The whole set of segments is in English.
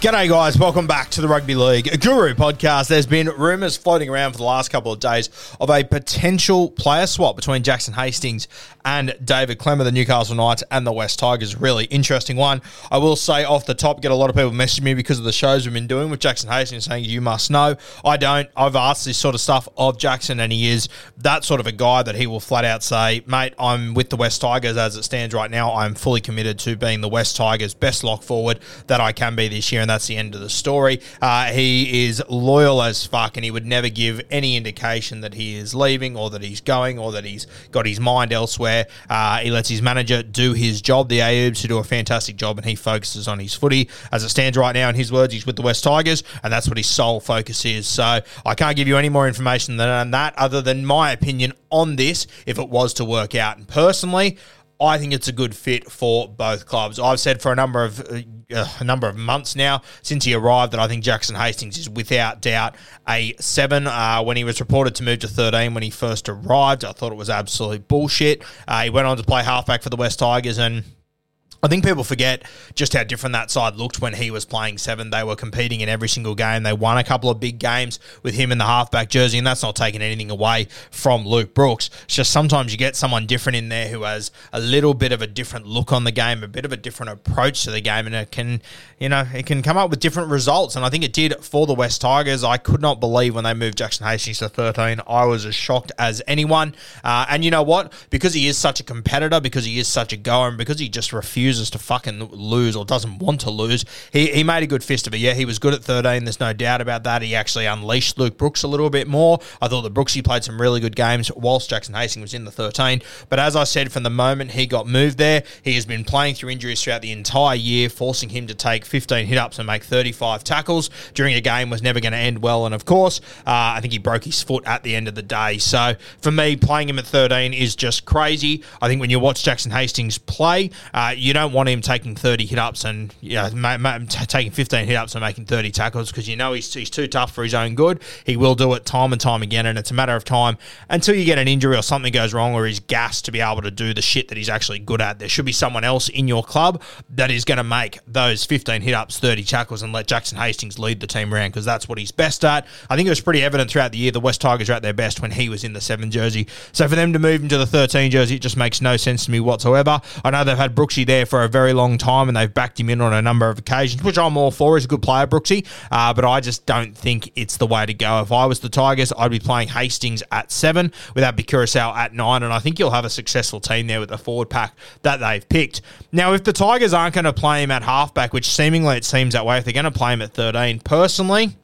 G'day, guys. Welcome back to the Rugby League Guru podcast. There's been rumours floating around for the last couple of days of a potential player swap between Jackson Hastings and David Klemmer, the Newcastle Knights and the West Tigers. Really interesting one. I will say off the top, get a lot of people messaging me because of the shows we've been doing with Jackson Hastings saying, you must know. I don't. I've asked this sort of stuff of Jackson, and he is that sort of a guy that he will flat out say, mate, I'm with the West Tigers as it stands right now. I'm fully committed to being the West Tigers' best lock forward that I can be this year, that's the end of the story. Uh, he is loyal as fuck, and he would never give any indication that he is leaving or that he's going or that he's got his mind elsewhere. Uh, he lets his manager do his job, the Aubes, who do a fantastic job, and he focuses on his footy. As it stands right now, in his words, he's with the West Tigers, and that's what his sole focus is. So I can't give you any more information than that, other than my opinion on this, if it was to work out. And personally, I think it's a good fit for both clubs. I've said for a number of uh, a number of months now since he arrived that I think Jackson Hastings is without doubt a seven. Uh, when he was reported to move to thirteen when he first arrived, I thought it was absolute bullshit. Uh, he went on to play halfback for the West Tigers and. I think people forget just how different that side looked when he was playing seven. They were competing in every single game. They won a couple of big games with him in the halfback jersey, and that's not taking anything away from Luke Brooks. It's just sometimes you get someone different in there who has a little bit of a different look on the game, a bit of a different approach to the game, and it can, you know, it can come up with different results. And I think it did for the West Tigers. I could not believe when they moved Jackson Hastings to 13. I was as shocked as anyone. Uh, and you know what? Because he is such a competitor, because he is such a goer, and because he just refuses to fucking lose or doesn't want to lose. He, he made a good fist of it. Yeah, he was good at 13. There's no doubt about that. He actually unleashed Luke Brooks a little bit more. I thought that Brooksy played some really good games whilst Jackson Hastings was in the 13. But as I said, from the moment he got moved there, he has been playing through injuries throughout the entire year, forcing him to take 15 hit ups and make 35 tackles during a game was never going to end well. And of course, uh, I think he broke his foot at the end of the day. So for me, playing him at 13 is just crazy. I think when you watch Jackson Hastings play, uh, you don't want him taking 30 hit ups and you know, ma- ma- t- taking 15 hit ups and making 30 tackles because you know he's, he's too tough for his own good. He will do it time and time again, and it's a matter of time until you get an injury or something goes wrong or he's gassed to be able to do the shit that he's actually good at. There should be someone else in your club that is going to make those 15 hit ups, 30 tackles, and let Jackson Hastings lead the team around because that's what he's best at. I think it was pretty evident throughout the year the West Tigers are at their best when he was in the 7 jersey. So for them to move him to the 13 jersey, it just makes no sense to me whatsoever. I know they've had Brooksy there for a very long time and they've backed him in on a number of occasions, which I'm all for. He's a good player, Brooksy, uh, but I just don't think it's the way to go. If I was the Tigers, I'd be playing Hastings at 7 with Api Koroisau at 9, and I think you'll have a successful team there with the forward pack that they've picked. Now, if the Tigers aren't going to play him at halfback, which seemingly it seems that way, if they're going to play him at 13, personally,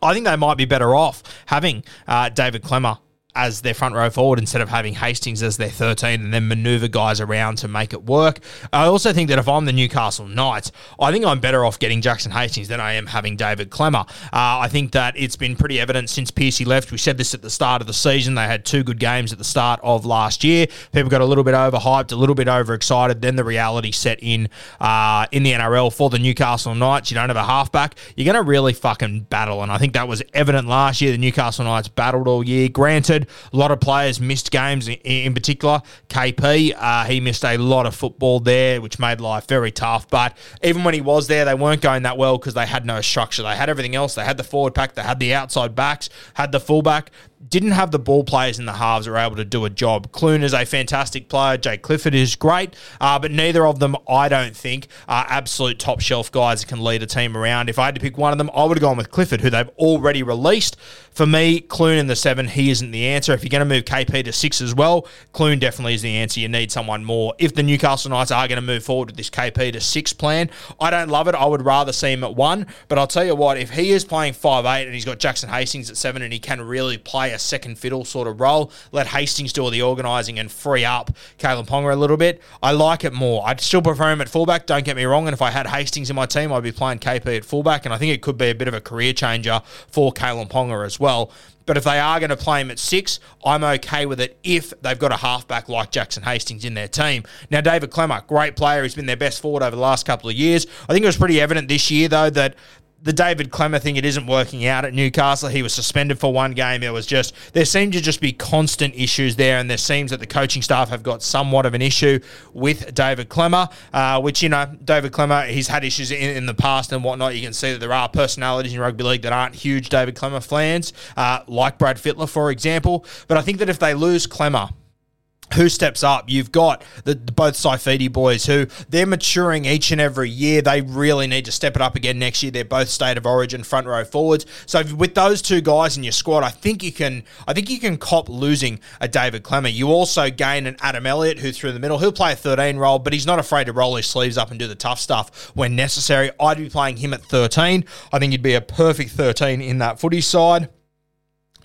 I think they might be better off having uh, David Klemmer as their front row forward instead of having Hastings as their 13 and then maneuver guys around to make it work. I also think that if I'm the Newcastle Knights, I think I'm better off getting Jackson Hastings than I am having David Klemmer. Uh, I think that it's been pretty evident since Piercy left. We said this at the start of the season. They had two good games at the start of last year. People got a little bit overhyped, a little bit overexcited. Then the reality set in uh, in the NRL for the Newcastle Knights. You don't have a halfback. You're going to really fucking battle. And I think that was evident last year. The Newcastle Knights battled all year. Granted, a lot of players missed games, in, particular KP. Uh, he missed a lot of football there, which made life very tough. But even when he was there, they weren't going that well because they had no structure. They had everything else. They had the forward pack, they had the outside backs, had the fullback didn't have the ball players in the halves who were able to do a job. Clune is a fantastic player. Jake Clifford is great, uh, but neither of them, I don't think, are absolute top shelf guys that can lead a team around. If I had to pick one of them, I would have gone with Clifford, who they've already released. For me, Clune in the seven, he isn't the answer. If you're going to move KP to six as well, Clune definitely is the answer. You need someone more. If the Newcastle Knights are going to move forward with this KP to six plan, I don't love it. I would rather see him at one. But I'll tell you what, if he is playing five eight and he's got Jackson Hastings at seven and he can really play a second fiddle sort of role, let Hastings do all the organising and free up Kalyn Ponga a little bit, I like it more. I'd still prefer him at fullback, don't get me wrong. And if I had Hastings in my team, I'd be playing KP at fullback. And I think it could be a bit of a career changer for Kalyn Ponga as well well. But if they are going to play him at six, I'm okay with it if they've got a halfback like Jackson Hastings in their team. Now, David Klemmer, great player. He's been their best forward over the last couple of years. I think it was pretty evident this year, though, that the David Klemmer thing, it isn't working out at Newcastle. He was suspended for one game. It was just, there seemed to just be constant issues there, and there seems that the coaching staff have got somewhat of an issue with David Klemmer, uh, which, you know, David Klemmer, he's had issues in, in, the past and whatnot. You can see that there are personalities in rugby league that aren't huge David Klemmer fans, uh, like Brad Fittler, for example. But I think that if they lose Klemmer, who steps up? You've got the, the, both Saifiti boys who they're maturing each and every year. They really need to step it up again next year. They're both state of origin front row forwards. So with those two guys in your squad, I think you can. I think you can cop losing a David Klemmer. You also gain an Adam Elliott who through the middle. He'll play a 13 role, but he's not afraid to roll his sleeves up and do the tough stuff when necessary. I'd be playing him at 13. I think he'd be a perfect 13 in that footy side.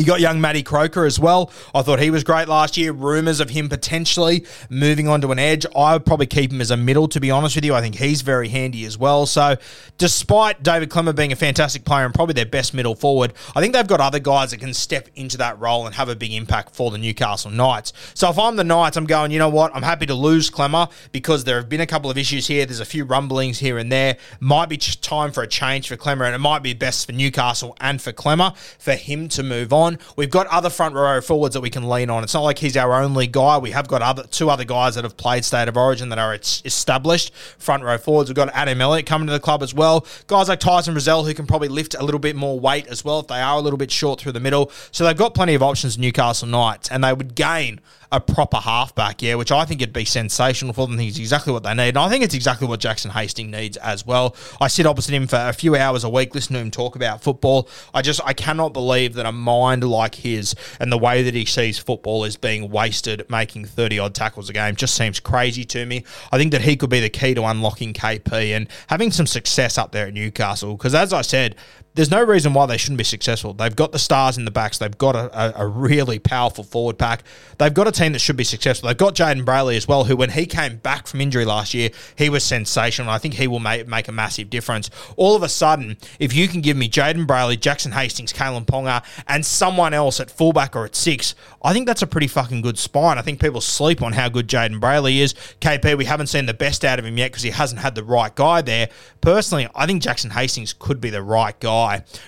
You got young Matty Croker as well. I thought he was great last year. Rumours of him potentially moving on to an edge. I would probably keep him as a middle, to be honest with you. I think he's very handy as well. So, despite David Klemmer being a fantastic player and probably their best middle forward, I think they've got other guys that can step into that role and have a big impact for the Newcastle Knights. So, if I'm the Knights, I'm going, you know what? I'm happy to lose Klemmer because there have been a couple of issues here. There's a few rumblings here and there. Might be time for a change for Klemmer, and it might be best for Newcastle and for Klemmer for him to move on on. We've got other front row forwards that we can lean on. It's not like he's our only guy. We have got other two other guys that have played State of Origin that are established front row forwards. We've got Adam Elliott coming to the club as well. Guys like Tyson Frizell who can probably lift a little bit more weight as well if they are a little bit short through the middle. So they've got plenty of options, Newcastle Knights, and they would gain a proper halfback, yeah, which I think it'd be sensational for them. I think it's exactly what they need. And I think it's exactly what Jackson Hastings needs as well. I sit opposite him for a few hours a week, listen to him talk about football. I just, I cannot believe that a mind like his and the way that he sees football is being wasted making 30 odd tackles a game just seems crazy to me. I think that he could be the key to unlocking KP and having some success up there at Newcastle. Because as I said, there's no reason why they shouldn't be successful. They've got the stars in the backs. They've got a, a, a, really powerful forward pack. They've got a team that should be successful. They've got Jayden Brailey as well, who, when he came back from injury last year, he was sensational. I think he will make, make a massive difference. All of a sudden, if you can give me Jayden Brailey, Jackson Hastings, Kalyn Ponga, and someone else at fullback or at six, I think that's a pretty fucking good spine. I think people sleep on how good Jayden Brailey is. KP, we haven't seen the best out of him yet because he hasn't had the right guy there. Personally, I think Jackson Hastings could be the right guy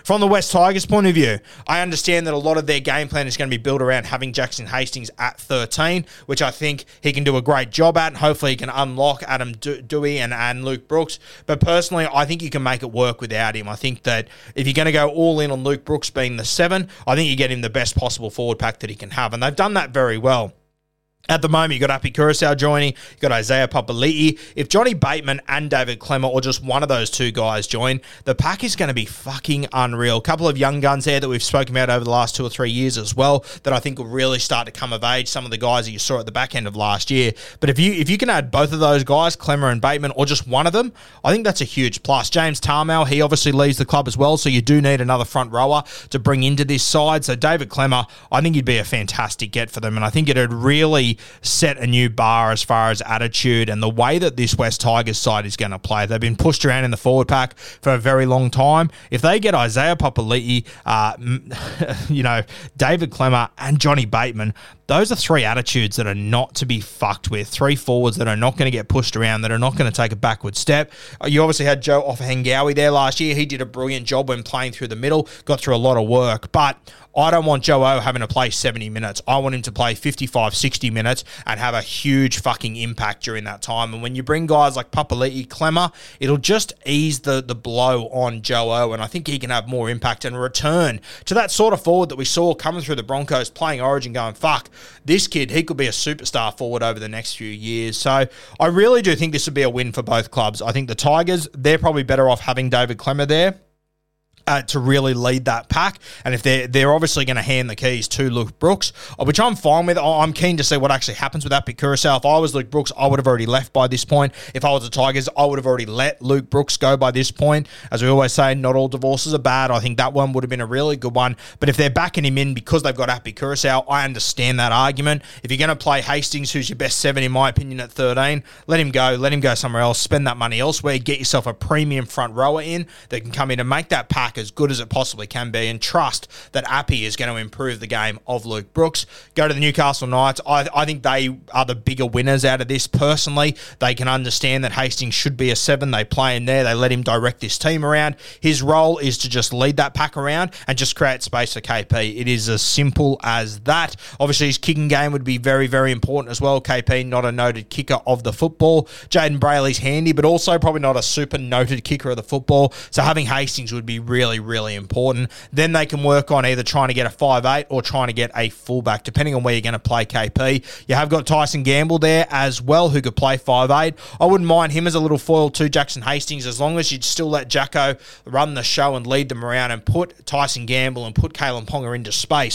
From the West Tigers' point of view, I understand that a lot of their game plan is going to be built around having Jackson Hastings at 13, which I think he can do a great job at. And hopefully, he can unlock Adam Doueihi and, and Luke Brooks. But personally, I think you can make it work without him. I think that if you're going to go all in on Luke Brooks being the seven, I think you get him the best possible forward pack that he can have. And they've done that very well. At the moment, you've got Api Koroisau joining, you've got Isaiah Papali'i. If Johnny Bateman and David Klemmer, or just one of those two guys join, the pack is going to be fucking unreal. A couple of young guns there that we've spoken about over the last two or three years as well that I think will really start to come of age. Some of the guys that you saw at the back end of last year. But if you if you can add both of those guys, Klemmer and Bateman, or just one of them, I think that's a huge plus. James Tamou, he obviously leaves the club as well, so you do need another front rower to bring into this side. So David Klemmer, I think he'd be a fantastic get for them, and I think it'd really set a new bar as far as attitude and the way that this West Tigers side is going to play. They've been pushed around in the forward pack for a very long time. If they get Isaiah Papali'i, uh, you know, David Klemmer and Johnny Bateman, those are three attitudes that are not to be fucked with. Three forwards that are not going to get pushed around, that are not going to take a backward step. Uh, you obviously had Joe Ofahengaue there last year. He did a brilliant job when playing through the middle, got through a lot of work. But I don't want Joe O having to play 70 minutes. I want him to play 55, 60 minutes and have a huge fucking impact during that time. And when you bring guys like Papali'i, Klemmer, it'll just ease the, the blow on Joe O. And I think he can have more impact and return to that sort of forward that we saw coming through the Broncos playing Origin going, fuck, this kid, he could be a superstar forward over the next few years. So I really do think this would be a win for both clubs. I think the Tigers, they're probably better off having David Klemmer there uh, to really lead that pack. And if they're they're obviously going to hand the keys to Luke Brooks, uh, which I'm fine with. I'm keen to see what actually happens with that. Koroisau. If I was Luke Brooks, I would have already left by this point. If I was the Tigers, I would have already let Luke Brooks go by this point. As we always say, not all divorces are bad. I think that one would have been a really good one. But if they're backing him in because they've got Api Koroisau, I understand that argument. If you're going to play Hastings, who's your best seven in my opinion at 13, let him go. Let him go somewhere else. Spend that money elsewhere. Get yourself a premium front rower in that can come in and make that pack as good as it possibly can be and trust that Appy is going to improve the game of Luke Brooks. Go to the Newcastle Knights. I, I think they are the bigger winners out of this personally. They can understand that Hastings should be a seven. They play in there. They let him direct this team around. His role is to just lead that pack around and just create space for KP. It is as simple as that. Obviously, his kicking game would be very, very important as well. KP, not a noted kicker of the football. Jayden Brailey's handy, but also probably not a super noted kicker of the football. So having Hastings would be really, really really important. Then they can work on either trying to get a five eight or trying to get a fullback, depending on where you're going to play KP. You have got Tyson Gamble there as well, who could play five eight. I wouldn't mind him as a little foil to Jackson Hastings, as long as you'd still let Jacko run the show and lead them around and put Tyson Gamble and put Kalyn Ponga into space.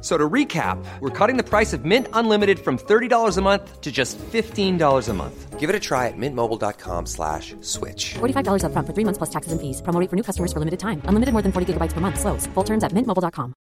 So to recap, we're cutting the price of Mint Unlimited from $30 a month to just $15 a month. Give it a try at mintmobile.com slash switch. $45 upfront for three months plus taxes and fees. Promo rate for new customers for limited time. Unlimited more than 40 gigabytes per month. Slows. Full terms at mintmobile.com.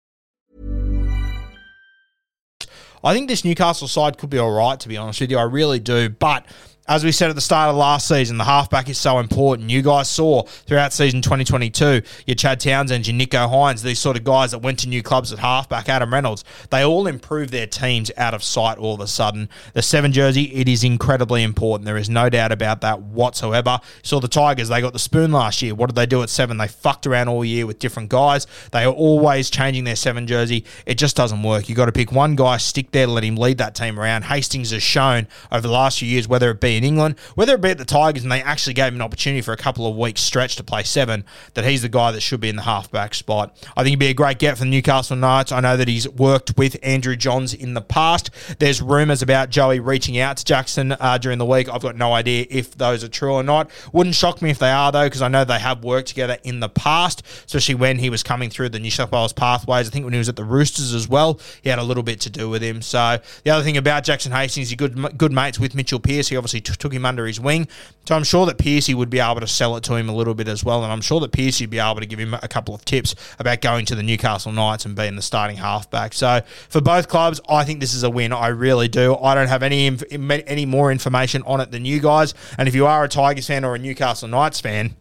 I think this Newcastle side could be all right, to be honest with you. I really do. But as we said at the start of last season, the halfback is so important. You guys saw throughout season 2022, your Chad Townsend, your Nicho Hynes, these sort of guys that went to new clubs at halfback, Adam Reynolds, they all improved their teams out of sight all of a sudden. The seven jersey, it is incredibly important. There is no doubt about that whatsoever. Saw the Tigers, they got the spoon last year. What did they do at seven? They fucked around all year with different guys. They are always changing their seven jersey. It just doesn't work. You've got to pick one guy, stick there, let him lead that team around. Hastings has shown over the last few years, whether it be in England, whether it be at the Tigers and they actually gave him an opportunity for a couple of weeks stretch to play seven, that he's the guy that should be in the halfback spot. I think he'd be a great get for the Newcastle Knights. I know that he's worked with Andrew Johns in the past. There's rumours about Joey reaching out to Jackson uh, during the week. I've got no idea if those are true or not. Wouldn't shock me if they are, though, because I know they have worked together in the past, especially when he was coming through the New South Wales pathways. I think when he was at the Roosters as well, he had a little bit to do with him. So the other thing about Jackson Hastings, he's good, good mates with Mitchell Pearce. He obviously took him under his wing. So I'm sure that Piercy would be able to sell it to him a little bit as well. And I'm sure that Piercy would be able to give him a couple of tips about going to the Newcastle Knights and being the starting halfback. So for both clubs, I think this is a win. I really do. I don't have any any more information on it than you guys. And if you are a Tigers fan or a Newcastle Knights fan,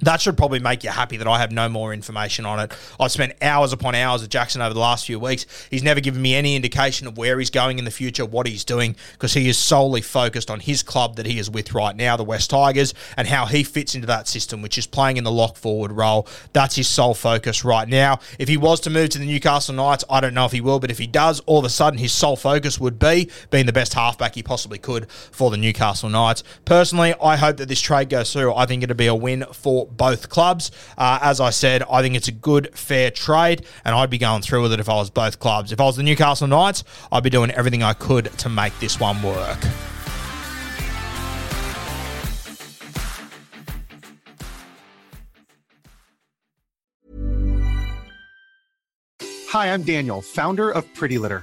That should probably make you happy that I have no more information on it. I've spent hours upon hours with Jackson over the last few weeks. He's never given me any indication of where he's going in the future, what he's doing, because he is solely focused on his club that he is with right now, the West Tigers, and how he fits into that system, which is playing in the lock forward role. That's his sole focus right now. If he was to move to the Newcastle Knights, I don't know if he will, but if he does, all of a sudden his sole focus would be being the best halfback he possibly could for the Newcastle Knights. Personally, I hope that this trade goes through. I think it'll be a win for both clubs. Uh, as I said, I think it's a good, fair trade, and I'd be going through with it if I was both clubs. If I was the Newcastle Knights, I'd be doing everything I could to make this one work. Hi, I'm Daniel, founder of Pretty Litter.